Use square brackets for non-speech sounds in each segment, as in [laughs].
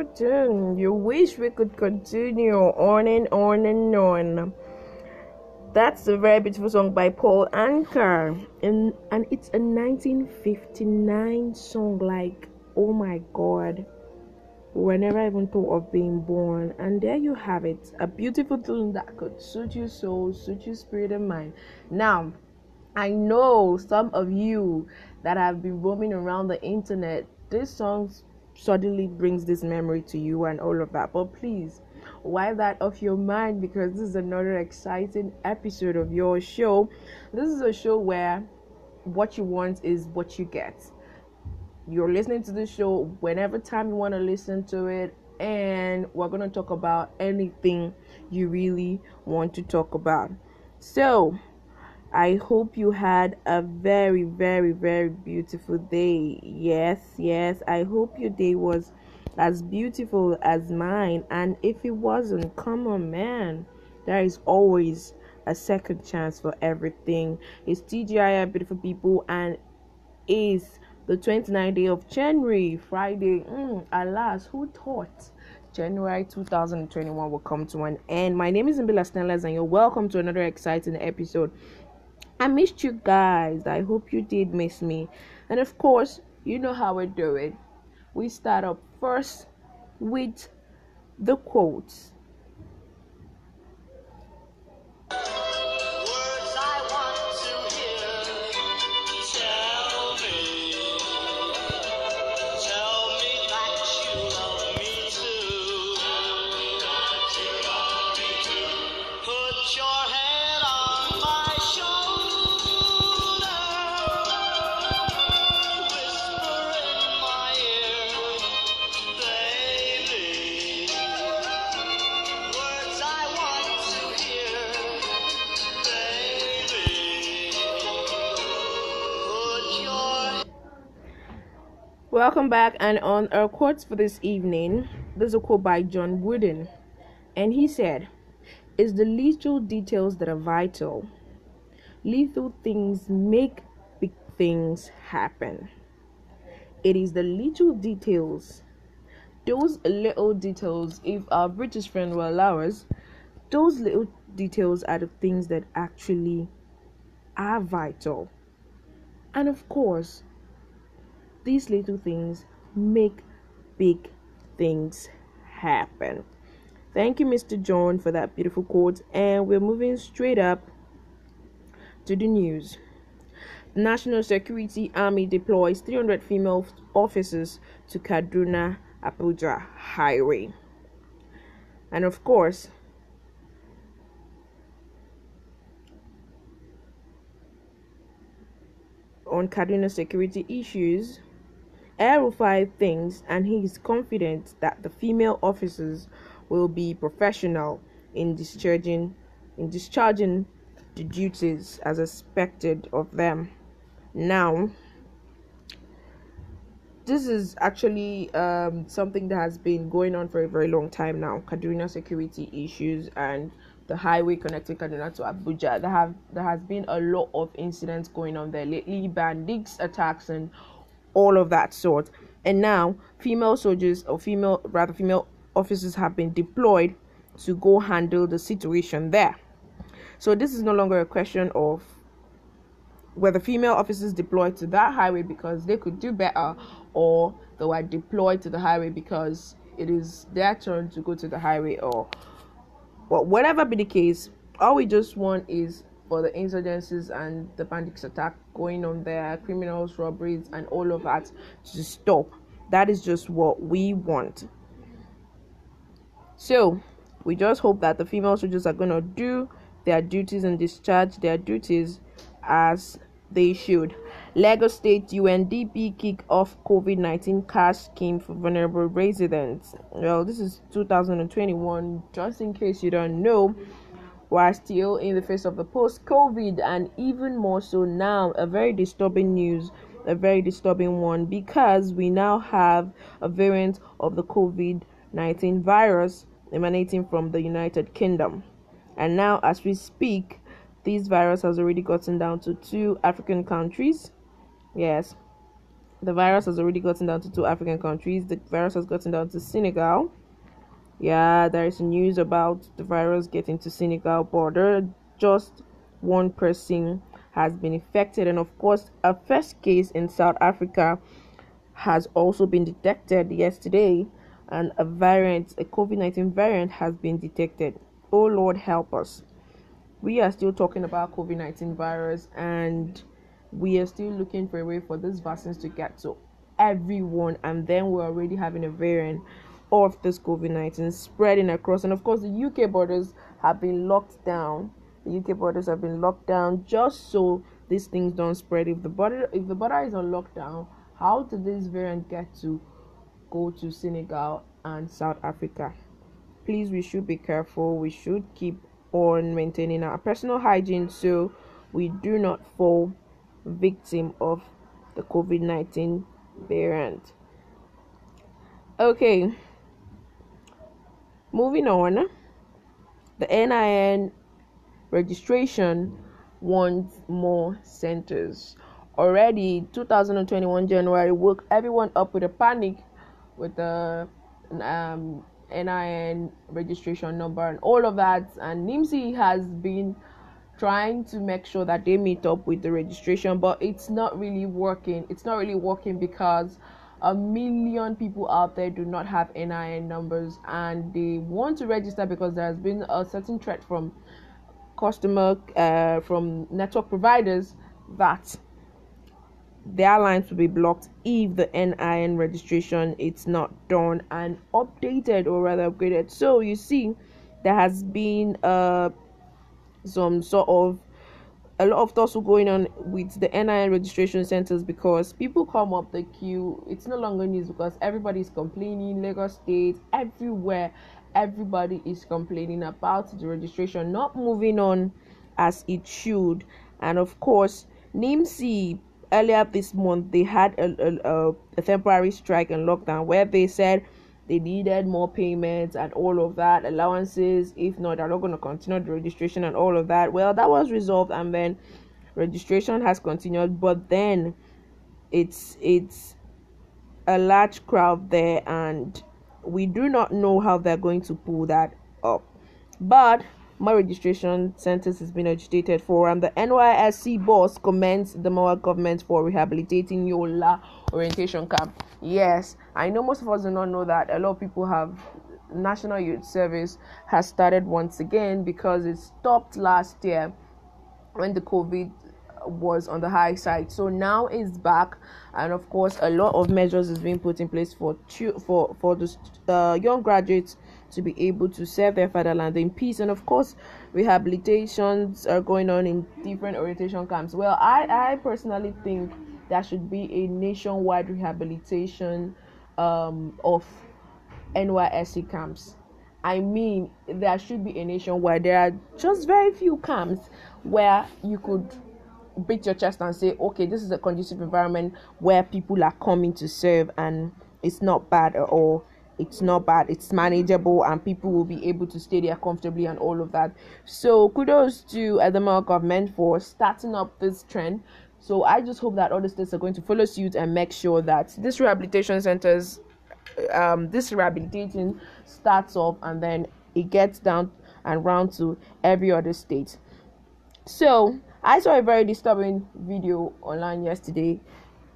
You wish we could continue on and on and on. That's a very beautiful song by Paul Anka, and and it's a 1959 song. Like, oh my God, we never even thought of being born, and there you have it, a beautiful tune that could suit your soul, suit your spirit and mind. Now, I know some of you that have been roaming around the internet. This song suddenly brings this memory to you and all of that, but please wipe that off your mind because this is another exciting episode of your show. This is a show where what you want is what you get. You're listening to the show whenever time you want to listen to it, and we're going to talk about anything you really want to talk about. So, I hope you had a very, very, very beautiful day. Yes, yes, I hope your day was as beautiful as mine. And if it wasn't, come on, man. There is always a second chance for everything. It's TGI, beautiful people, and is the 29th day of January, Friday. Mm, alas, who thought? January 2021 will come to an end. My name is Mbila Stanless, and you're welcome to another exciting episode. I missed you guys. I hope you did miss me. And of course, you know how we do it. We start up first with the quotes. Welcome back, and on our quotes for this evening, there's a quote by John Wooden, and he said, It's the little details that are vital. Little things make big things happen. It is the little details, those little details, if our British friend will allow us, those little details are the things that actually are vital. And of course, these little things make big things happen. Thank you, Mr. John, for that beautiful quote. And we're moving straight up to the news. National Security Army deploys 300 female officers to Kaduna Abuja Highway. And of course, on Kaduna security issues, El-Rufai thinks and he is confident that the female officers will be professional in discharging in discharging the duties as expected of them. Now, this is actually um, something that has been going on for a very long time now. Kaduna security issues and the highway connecting Kaduna to Abuja. There have there has been a lot of incidents going on there lately, bandits attacks and all of that sort. And now female soldiers or female rather female officers have been deployed to go handle the situation there. So this is no longer a question of whether female officers deployed to that highway because they could do better or they were deployed to the highway because it is their turn to go to the highway or well whatever be the case all we just want is for the insurgencies and the bandits attack going on there criminals robberies and all of that to stop that is just what we want so we just hope that the female soldiers are going to do their duties and discharge their duties as they should. Lagos State UNDP kick off COVID 19 cash scheme for vulnerable residents. Well, this is 2021, just in case you don't know. We're still in the face of the post COVID, and even more so now, a very disturbing news, a very disturbing one, because we now have a variant of the COVID 19 virus emanating from the United Kingdom. And now, as we speak, this virus has already gotten down to two African countries. Yes, the virus has already gotten down to two African countries. The virus has gotten down to Senegal. Yeah, there is news about the virus getting to Senegal border. Just one person has been infected, and of course, a first case in South Africa has also been detected yesterday, and a variant, a COVID 19 variant, has been detected. Oh Lord, help us. We are still talking about COVID 19 virus, and we are still looking for a way for these vaccines to get to everyone, and then we're already having a variant of this COVID 19 spreading across. And of course, the UK borders have been locked down. The UK borders have been locked down just so these things don't spread. If the border if the border is on lockdown, how did this variant get to go to Senegal and South Africa? Please, we should be careful. We should keep on maintaining our personal hygiene so we do not fall victim of the COVID 19 variant. Okay, moving on. The NIN registration wants more centers. Already, 2021 January woke everyone up with a panic with the um, NIN registration number and all of that. And NIMC has been trying to make sure that they meet up with the registration, but it's not really working. It's not really working because a million people out there do not have NIN numbers and they want to register because there has been a certain threat from customer uh, from network providers that their lines will be blocked if the NIN registration is not done and updated or rather upgraded. So you see, there has been uh, some sort of a lot of tussle going on with the NIN registration centers because people come up the queue. It's no longer news because everybody's complaining. Lagos State, everywhere, everybody is complaining about the registration not moving on as it should. And of course, NIMC earlier this month they had a, a, a temporary strike and lockdown where they said they needed more payments and all of that allowances if not they're not going to continue the registration and all of that. Well that was resolved and then registration has continued but then it's it's a large crowd there and we do not know how they're going to pull that up. But more registration centers has been agitated for and the NYSC boss commends Adamawa government for rehabilitating Yola orientation camp. Yes, I know most of us do not know that a lot of people have National Youth Service has started once again because it stopped last year when the COVID was on the high side. So now it's back, and of course, a lot of measures is being put in place for for for the uh, young graduates to be able to serve their fatherland in peace. And of course, rehabilitations are going on in different orientation camps. Well, I, I personally think there should be a nationwide rehabilitation um, of NYSC camps. I mean, there should be a nationwide. There are just very few camps where you could beat your chest and say, okay, this is a conducive environment where people are coming to serve and it's not bad at all it's not bad it's manageable and people will be able to stay there comfortably and all of that. So kudos to Adamawa government for starting up this trend. So i just hope that other states are going to follow suit and make sure that this rehabilitation centers um, this rehabilitation starts off and then it gets down and round to every other state. So i saw a very disturbing video online yesterday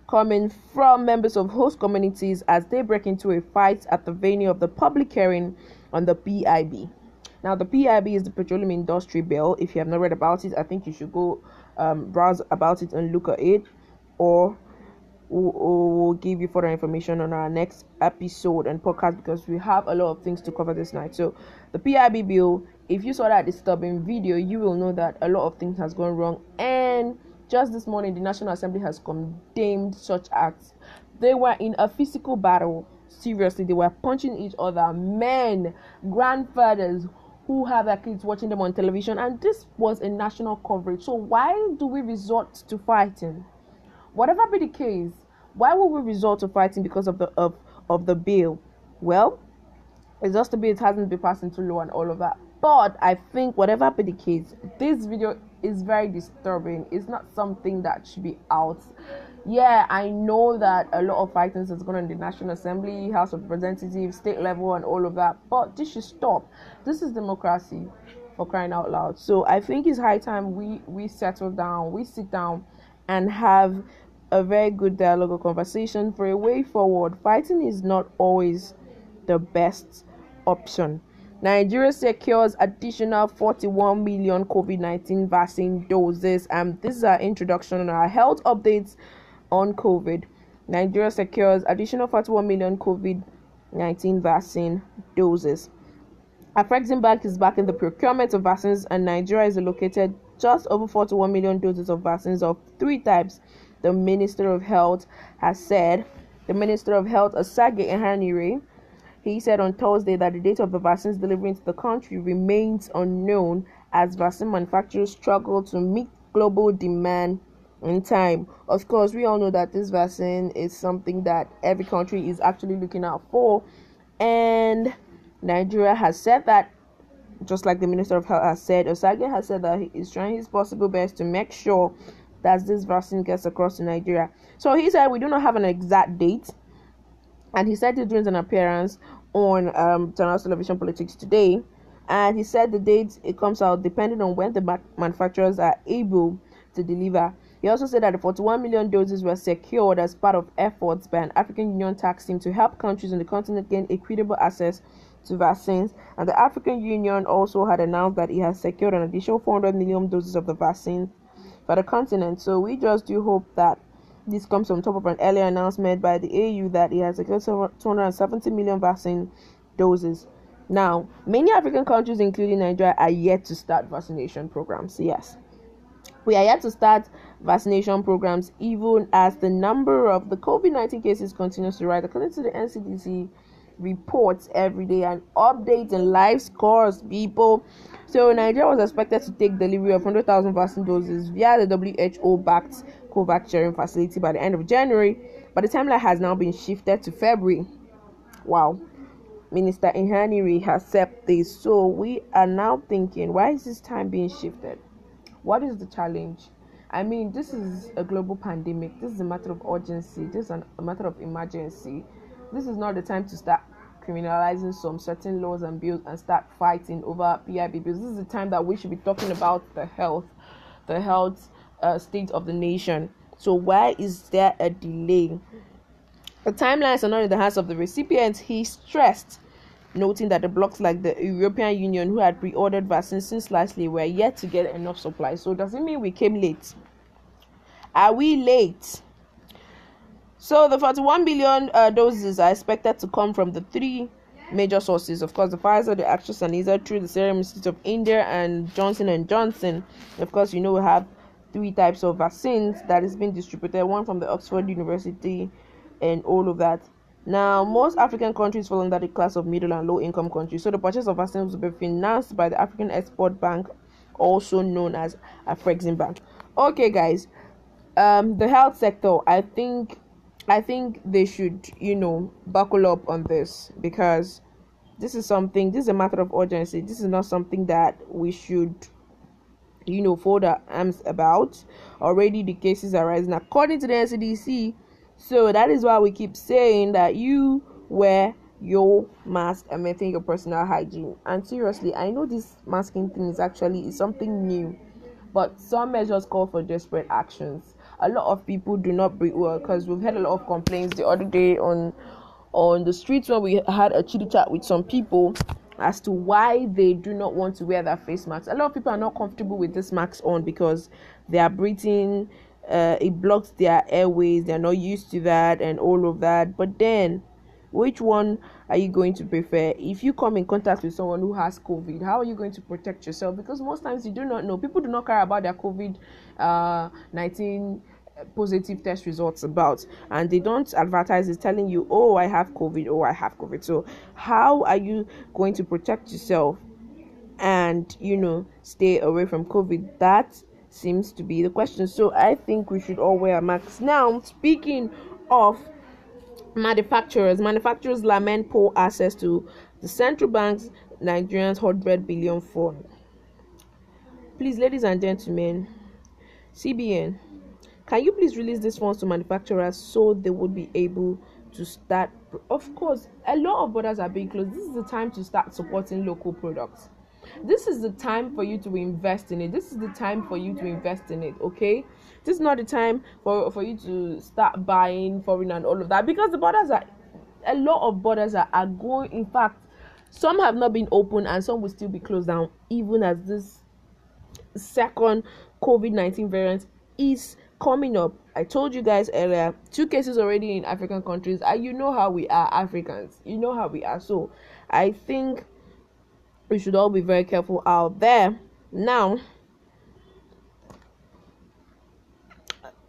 coming from members of host communities as they break into a fight at the venue of the public hearing on the PIB. Now, the PIB is the Petroleum Industry Bill. If you have not read about it, I think you should go um, browse about it and look at it, or we'll, we'll give you further information on our next episode and podcast because we have a lot of things to cover this night. So, the PIB bill, if you saw that disturbing video, you will know that a lot of things has gone wrong and just this morning, the National Assembly has condemned such acts. They were in a physical battle. Seriously, they were punching each other. Men, grandfathers who have their kids watching them on television, and this was a national coverage. So, why do we resort to fighting? Whatever be the case, why would we resort to fighting because of the of, of the bill? Well, It's just a bill, it hasn't been passed into law and all of that. But I think whatever be the case, this video is very disturbing. It's not something that should be out. Yeah, I know that a lot of fightings is going on the National Assembly, House of Representatives, state level, and all of that. But this should stop. This is democracy for crying out loud. So I think it's high time we we settle down, we sit down, and have a very good dialogue or conversation for a way forward. Fighting is not always the best option. Nigeria secures additional 41 million COVID 19 vaccine doses. And this is our introduction on our health updates on COVID. Nigeria secures additional 41 million COVID 19 vaccine doses. Afreximbank is back in the procurement of vaccines, and Nigeria is allocated just over 41 million doses of vaccines of three types. The Minister of Health has said. The Minister of Health, Osagie Ehanire, he said on Thursday that the date of the vaccines delivery into the country remains unknown as vaccine manufacturers struggle to meet global demand in time. Of course, we all know that this vaccine is something that every country is actually looking out for, and Nigeria has said that, just like the Minister of Health has said, Osagie has said that he is trying his possible best to make sure that this vaccine gets across to Nigeria. So he said we do not have an exact date and he said it during an appearance on um, Channel Television Politics today. And he said the date it comes out depending on when the ma- manufacturers are able to deliver. He also said that the 41 million doses were secured as part of efforts by an African Union tax team to help countries on the continent gain equitable access to vaccines. And the African Union also had announced that it has secured an additional 400 million doses of the vaccine for the continent. So we just do hope that this comes on top of an earlier announcement by the AU that it has secured 270 million vaccine doses. Now, many African countries, including Nigeria, are yet to start vaccination programs. Yes, we are yet to start vaccination programs, even as the number of the COVID 19 cases continues to rise. According to the NCDC reports every day and updates and live scores, people. So, Nigeria was expected to take delivery of 100,000 vaccine doses via the WHO backed COVAX sharing facility by the end of January, but the timeline has now been shifted to February. Wow. Minister Ehanire has said this. So we are now thinking, why is this time being shifted? What is the challenge? I mean, this is a global pandemic. This is a matter of urgency. This is an, a matter of emergency. This is not the time to start criminalizing some certain laws and bills and start fighting over PIB bills. This is the time that we should be talking about the health, the health uh, state of the nation. So why is there a delay? The timelines are not in the hands of the recipients. He stressed, noting that the blocs like the European Union, who had pre-ordered vaccines since last year, were yet to get enough supply. So does it mean we came late? Are we late? So the 41 billion uh, doses are expected to come from the three major sources. Of course, the Pfizer, the AstraZeneca, through the Serum Institute of India, and Johnson and Johnson. Of course, you know we have three types of vaccines that is being distributed one from the oxford university and all of that. Now most african countries fall under the class of middle and low income countries. So the purchase of vaccines will be financed by the african export bank also known as afreximbank. Okay guys. Um the health sector i think i think they should you know buckle up on this because this is something this is a matter of urgency. This is not something that we should you know fold our arms about? Already the cases are rising. According to the ncdc so that is why we keep saying that you wear your mask and maintain your personal hygiene. And seriously i know this masking thing is actually is something new but some measures call for desperate actions. A lot of people do not breathe well because we've had a lot of complaints the other day on on the streets when we had a chitty chat with some people as to why they do not want to wear their face masks. A lot of people are not comfortable with this mask on because they are breathing, uh, it blocks their airways, they're not used to that, and all of that. But then, which one are you going to prefer? If you come in contact with someone who has COVID, how are you going to protect yourself? Because most times you do not know. People do not care about their COVID uh, 19 positive test results about and they don't advertise it telling you oh i have covid oh i have covid. So how are you going to protect yourself and you know stay away from covid? That seems to be the question. So i think we should all wear masks now speaking of manufacturers manufacturers lament poor access to the central bank's Nigerian's 100 billion fund. Please, ladies and gentlemen, CBN, can you please release these funds to manufacturers so they would be able to start? Of course, a lot of borders are being closed. This is the time to start supporting local products. This is the time for you to invest in it. This is the time for you to invest in it, okay? This is not the time for, for you to start buying foreign and all of that because the borders are a lot of borders are, are going in fact some have not been open and some will still be closed down even as this second covid-19 variant is coming up i told you guys earlier two cases already in african countries. And you know how we are africans. You know how we are. So i think we should all be very careful out there. Now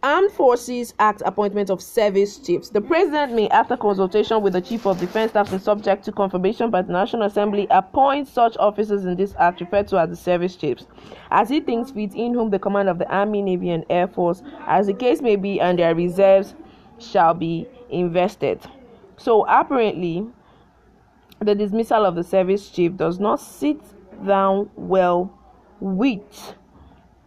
Armed Forces Act appointment of service chiefs. The president may, after consultation with the chief of defense staff and subject to confirmation by the National Assembly, appoint such officers in this act referred to as the service chiefs, as he thinks fit, in whom the command of the Army, Navy, and Air Force, as the case may be, and their reserves shall be invested. So apparently, the dismissal of the service chief does not sit down well with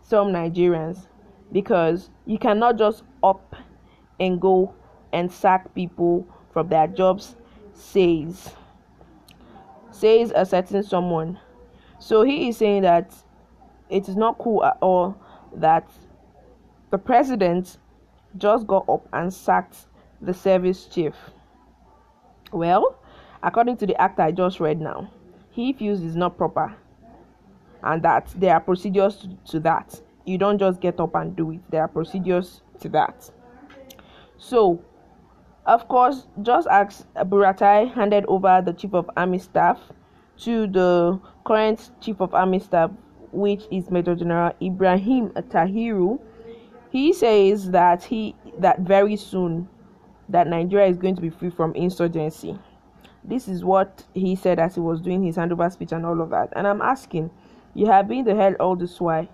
some Nigerians because you cannot just up and go and sack people from their jobs says says a certain someone. So he is saying that it is not cool at all that the president just got up and sacked the service chief. Well according to the act i just read now he feels is not proper and that there are procedures to, to that you don't just get up and do it. There are procedures to that. So of course just as buratai handed over the chief of army staff to the current chief of army staff which is major general ibrahim attahiru. He says that he that very soon that nigeria is going to be free from insurgency. This is what he said as he was doing his handover speech and all of that. And i'm asking you have been the head all this while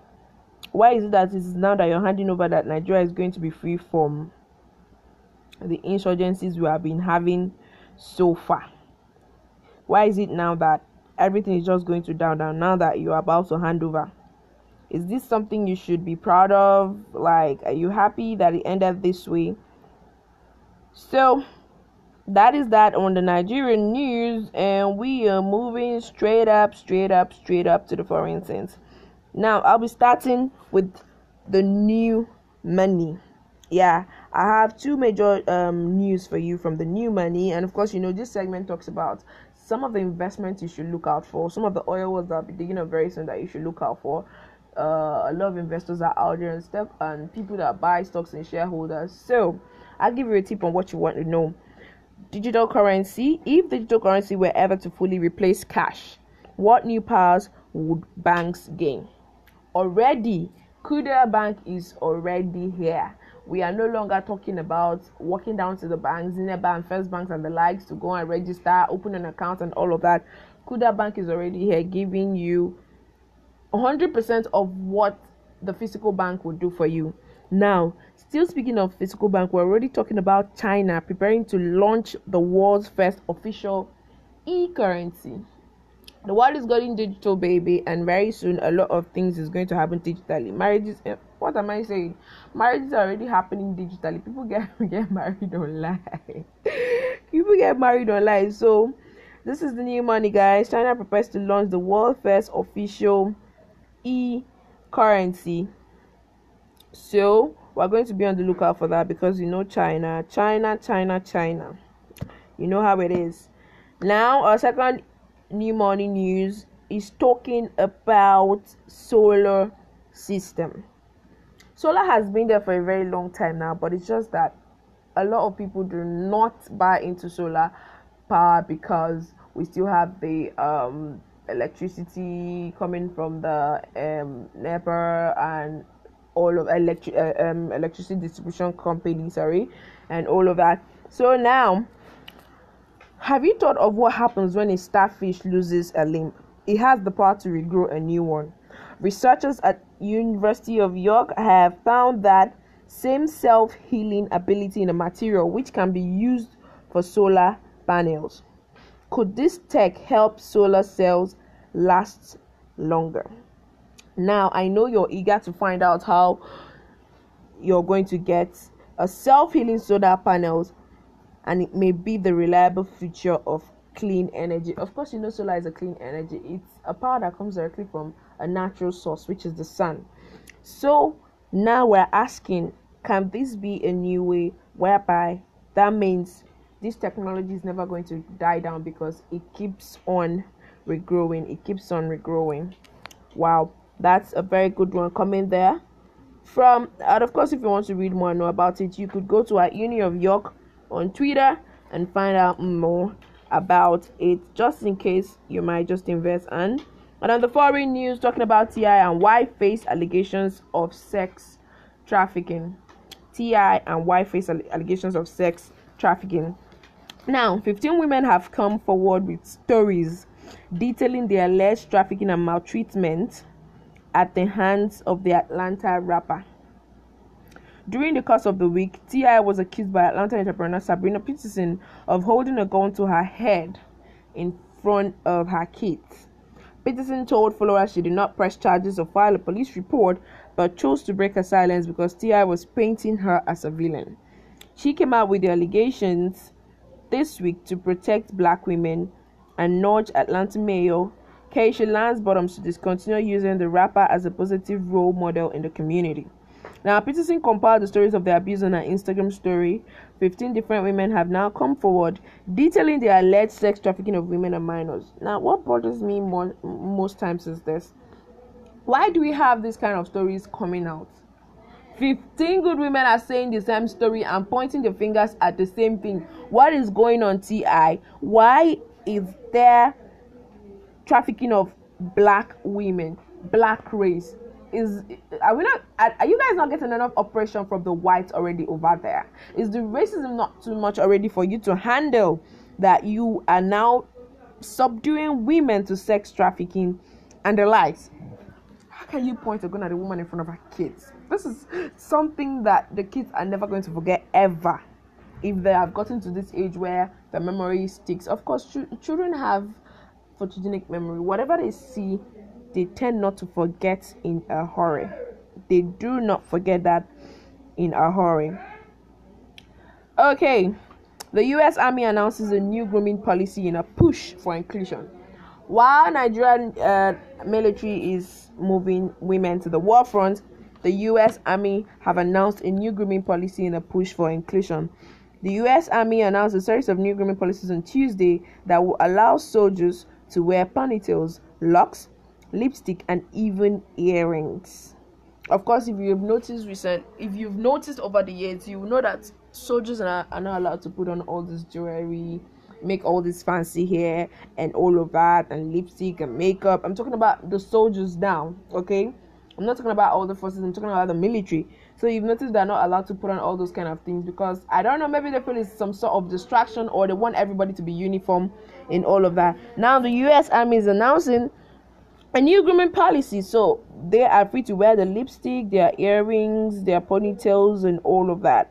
why is it that it is now that you're handing over that Nigeria is going to be free from the insurgencies we have been having so far? Why is it now that everything is just going to down down now that you're about to hand over? Is this something you should be proud of? Like, are you happy that it ended this way? So, that is that on the Nigerian news, and we are moving straight up, straight up, straight up to the foreign sense. Now I'll be starting with the new money. Yeah, I have two major um, news for you from the new money, and of course, you know this segment talks about some of the investments you should look out for, some of the oil wells that I'll be digging up very soon that you should look out for. Uh, a lot of investors are out there and stuff, and people that buy stocks and shareholders. So, I'll give you a tip on what you want to know. Digital currency. If digital currency were ever to fully replace cash, what new powers would banks gain? Already Kuda Bank is already here. We are no longer talking about walking down to the banks, Zenith First Banks, and the likes to go and register, open an account, and all of that. Kuda Bank is already here, giving you 100% of what the physical bank would do for you. Now, still speaking of physical bank, we're already talking about China preparing to launch the world's first official e currency the world is going digital baby and very soon a lot of things is going to happen digitally. Marriages eh, what am i saying? Marriages are already happening digitally. People get [laughs] get married online. People get married online. So this is the new money guys. China prepares to launch the world first official e currency so we're going to be on the lookout for that because you know china china china china. You know how it is. Now our second new morning news is talking about solar system. Solar has been there for a very long time now but it's just that a lot of people do not buy into solar power because we still have the um, electricity coming from the um, NEPA and all of electric uh, um, electricity distribution company sorry and all of that. So now have you thought of what happens when a starfish loses a limb? It has the power to regrow a new one. Researchers at University of York have found that same self-healing ability in a material which can be used for solar panels. Could this tech help solar cells last longer? Now, I know you're eager to find out how you're going to get a self healing solar panels and it may be the reliable future of clean energy. Of course, you know solar is a clean energy. It's a power that comes directly from a natural source, which is the sun. So now we're asking, can this be a new way whereby that means this technology is never going to die down because it keeps on regrowing, it keeps on regrowing. Wow, that's a very good one coming there. From and of course, if you want to read more and know about it, you could go to our Uni of York on Twitter and find out more about it just in case you might just invest. And and on the foreign news talking about T.I. and Tiny face allegations of sex trafficking. T.I. and Tiny face allegations of sex trafficking. Now 15 women have come forward with stories detailing their alleged trafficking and maltreatment at the hands of the atlanta rapper during the course of the week, T.I. was accused by Atlanta entrepreneur Sabrina Peterson of holding a gun to her head in front of her kids. Peterson told followers she did not press charges or file a police report but chose to break her silence because T.I. was painting her as a villain. She came out with the allegations this week to protect black women and nudge Atlanta Mayor Keisha Lance Bottoms to discontinue using the rapper as a positive role model in the community. Now, Peterson compiled the stories of the abuse on her Instagram story. 15 different women have now come forward detailing the alleged sex trafficking of women and minors. Now, what bothers me more, most times is this why do we have these kind of stories coming out? 15 good women are saying the same story and pointing the fingers at the same thing. What is going on, TI? Why is there trafficking of black women, black race? Is are we not are you guys not getting enough oppression from the whites already over there? Is the racism not too much already for you to handle that you are now subduing women to sex trafficking and the likes? How can you point a gun at a woman in front of her kids? This is something that the kids are never going to forget ever. If they have gotten to this age where the memory sticks. Of course ch- children have photogenic memory. Whatever they see they tend not to forget in a hurry. They do not forget that in a hurry. Okay, the US Army announces a new grooming policy in a push for inclusion. While Nigerian uh, military is moving women to the war front, the US Army have announced a new grooming policy in a push for inclusion. The US Army announced a series of new grooming policies on Tuesday that will allow soldiers to wear ponytails, locks, lipstick, and even earrings. Of course, if you've noticed recent, if you've noticed over the years, you know that soldiers are, are not allowed to put on all this jewelry, make all this fancy hair, and all of that, and lipstick and makeup. I'm talking about the soldiers now, okay? I'm not talking about all the forces. I'm talking about the military. So you've noticed they're not allowed to put on all those kind of things because I don't know. Maybe they feel it's some sort of distraction or they want everybody to be uniform in all of that. Now the U.S. Army is announcing a new grooming policy. So they are free to wear the lipstick their earrings their ponytails and all of that.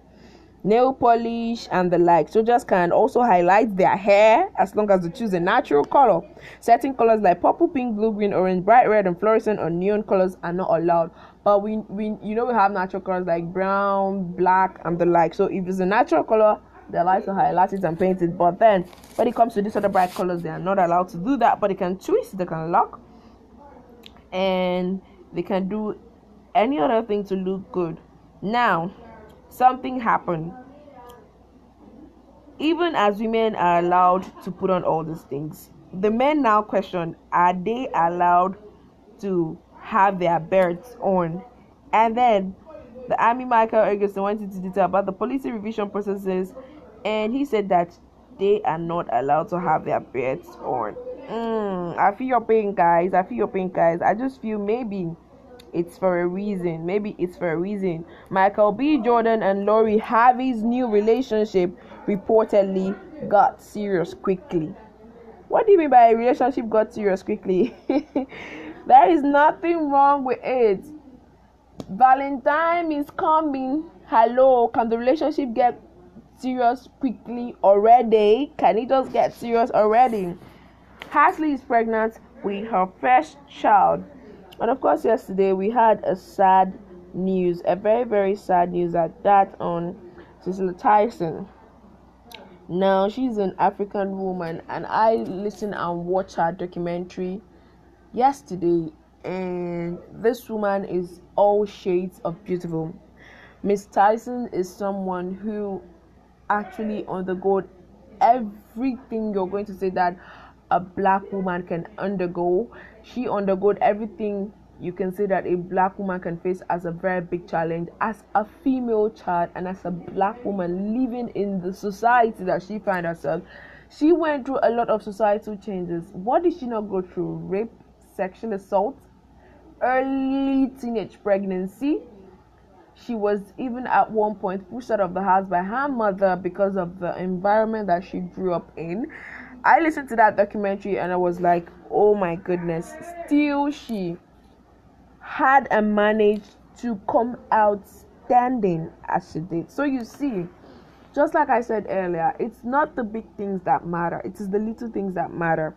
Nail polish and the like. Soldiers can also highlight their hair as long as they choose a natural color. Certain colors like purple pink blue green orange bright red and fluorescent or neon colors are not allowed. But we, we you know we have natural colors like brown black and the like. So if it's a natural color they like to highlight it and paint it. But then when it comes to these other bright colors they are not allowed to do that. But they can twist they can lock and they can do any other thing to look good. Now, something happened. Even as women are allowed to put on all these things, the men now question are they allowed to have their belts on? And then the Army Michael Ergison went into detail about the policy revision processes and he said that they are not allowed to have their belts on. Mm, I feel your pain, guys. I feel your pain, guys. I just feel maybe it's for a reason. Maybe it's for a reason. Michael B. Jordan and Lori Harvey's new relationship reportedly got serious quickly. What do you mean by a relationship got serious quickly? [laughs] there is nothing wrong with it. Valentine is coming. Hello, can the relationship get serious quickly already? Can it just get serious already? Halsey is pregnant with her first child. And of course, yesterday we had a sad news, a very, very sad news at that on Cicely Tyson. Now, she's an African woman, and I listened and watched her documentary yesterday, and this woman is all shades of beautiful. Miss Tyson is someone who actually undergo everything you're going to say that a black woman can undergo. She undergoed everything you can say that a black woman can face as a very big challenge as a female child and as a black woman living in the society that she found herself. She went through a lot of societal changes. What did she not go through? Rape, sexual assault, early teenage pregnancy. She was even at one point pushed out of the house by her mother because of the environment that she grew up in. I listened to that documentary and I was like, oh my goodness. Still, she had and managed to come out standing as she did. So you see, just like I said earlier, it's not the big things that matter, it is the little things that matter.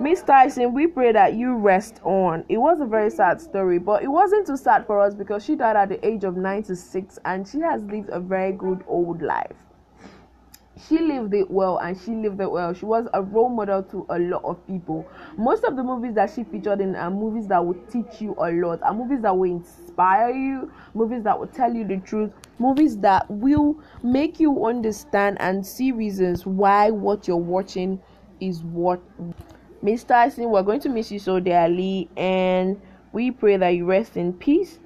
Miss Tyson, we pray that you rest on. It was a very sad story, but it wasn't too sad for us because she died at the age of 96 and she has lived a very good old life she lived it well and she lived it well. She was a role model to a lot of people. Most of the movies that she featured in are movies that will teach you a lot, are movies that will inspire you, movies that will tell you the truth, movies that will make you understand and see reasons why what you're watching is what. Miss Tyson, we're going to miss you so dearly, and we pray that you rest in peace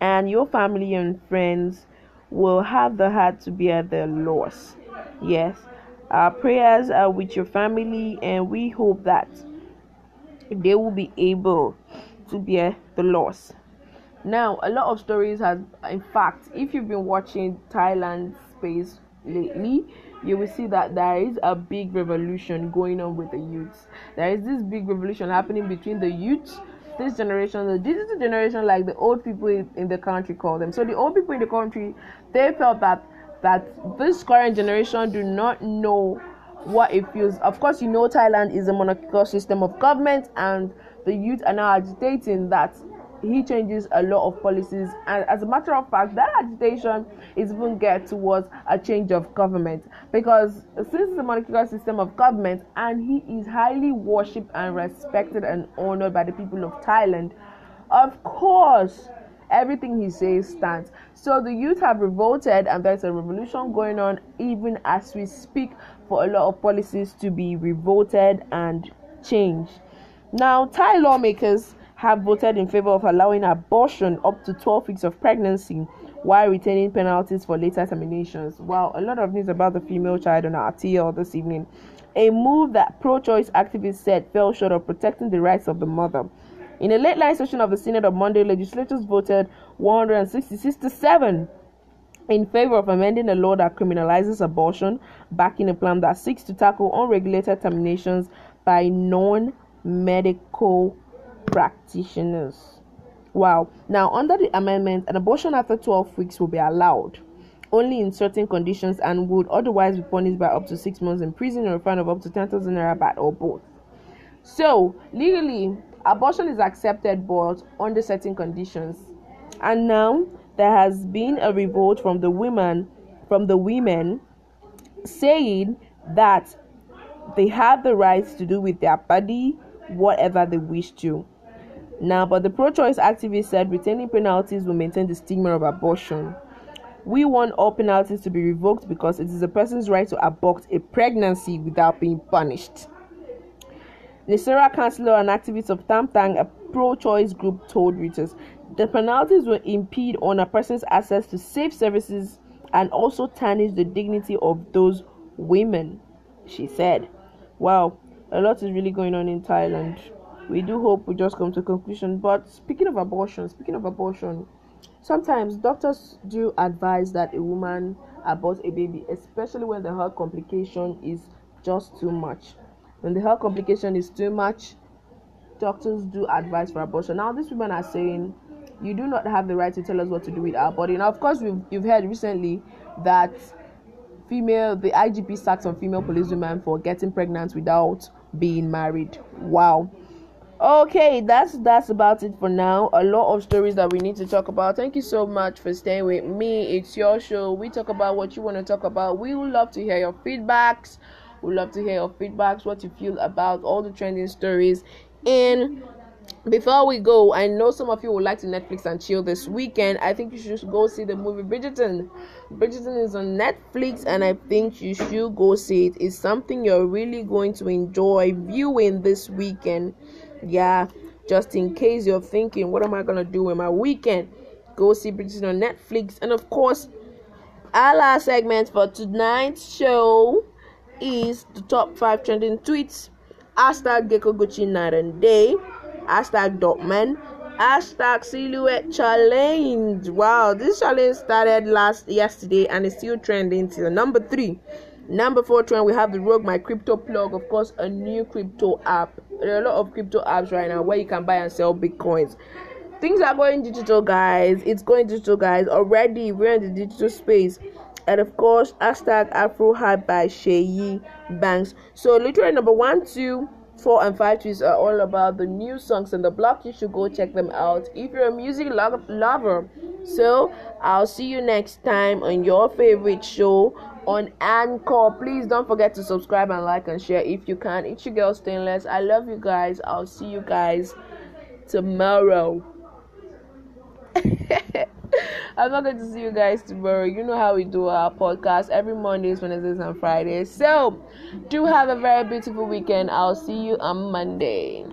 and your family and friends will have the heart to bear their loss. Yes, our prayers are with your family, and we hope that they will be able to bear the loss. Now, a lot of stories has, in fact, if you've been watching Thailand space lately, you will see that there is a big revolution going on with the youths. There is this big revolution happening between the youths, this generation, the digital generation, like the old people in the country call them. So the old people in the country, they felt that that this current generation do not know what it feels. Of course, you know Thailand is a monarchical system of government, and the youth are now agitating that he changes a lot of policies. And as a matter of fact, that agitation is even geared towards a change of government because since it's a monarchical system of government, and he is highly worshipped and respected and honored by the people of Thailand, of course everything he says stands. So the youth have revolted, and there's a revolution going on even as we speak for a lot of policies to be revolted and changed. Now, Thai lawmakers have voted in favor of allowing abortion up to 12 weeks of pregnancy while retaining penalties for later terminations. Wow, a lot of news about the female child on our TL this evening. A move that pro choice activists said fell short of protecting the rights of the mother. In a late night session of the Senate on Monday, legislators voted 166 to 7 in favor of amending a law that criminalizes abortion, backing a plan that seeks to tackle unregulated terminations by non medical practitioners. Wow. Now, under the amendment, an abortion after 12 weeks will be allowed only in certain conditions and would otherwise be punished by up to six months in prison or a fine of up to 10,000 naira or both. So, legally, abortion is accepted but under certain conditions. And now there has been a revolt from the women from the women saying that they have the rights to do with their body whatever they wish to. Now but the pro-choice activists said retaining penalties will maintain the stigma of abortion. We want all penalties to be revoked because it is a person's right to abort a pregnancy without being punished Nisera councillor and activist of Tamtang, a pro-choice group, told Reuters the penalties will impede on a person's access to safe services and also tarnish the dignity of those women. She said, "Wow, a lot is really going on in Thailand. We do hope we just come to a conclusion. But speaking of abortion, speaking of abortion, sometimes doctors do advise that a woman abort a baby, especially when the health complication is just too much." When the health complication is too much, doctors do advise for abortion. Now, these women are saying you do not have the right to tell us what to do with our body. Now, of course, we've, you've heard recently that female the IGP sacked some female policewomen for getting pregnant without being married. Wow. Okay, that's that's about it for now. A lot of stories that we need to talk about. Thank you so much for staying with me. It's your show. We talk about what you want to talk about. We would love to hear your feedbacks. We love to hear your feedbacks, what you feel about all the trending stories. And before we go, I know some of you would like to Netflix and chill this weekend. I think you should go see the movie Bridgerton. Bridgerton is on Netflix, and I think you should go see it. It's something you're really going to enjoy viewing this weekend. Yeah, just in case you're thinking, what am I gonna do with my weekend? Go see Bridgerton on Netflix, and of course, our last segment for tonight's show is the top five trending tweets. Hashtag Gecko Gucci night and day. Hashtag Dotman. Hashtag Silhouette Challenge. Wow, this challenge started last yesterday and is still trending till number three. Number four trend, we have the Roqqu My Crypto Plug, of course, a new crypto app. There are a lot of crypto apps right now where you can buy and sell bitcoins. Things are going digital, guys. It's going digital, guys. Already, we're in the digital space and of course hashtag Afro Hype by Sheyi Banks. So literally number one, two, four, and five tweets are all about the new songs on the block. You should go check them out if you're a music lo- lover. So I'll see you next time on your favorite show on Anchor. Please don't forget to subscribe and like and share if you can. It's your girl Stainless. I love you guys. I'll see you guys tomorrow. [laughs] [laughs] I'm not going to see you guys tomorrow. You know how we do our podcast every Mondays, Wednesdays, and Fridays. So, do have a very beautiful weekend. I'll see you on Monday.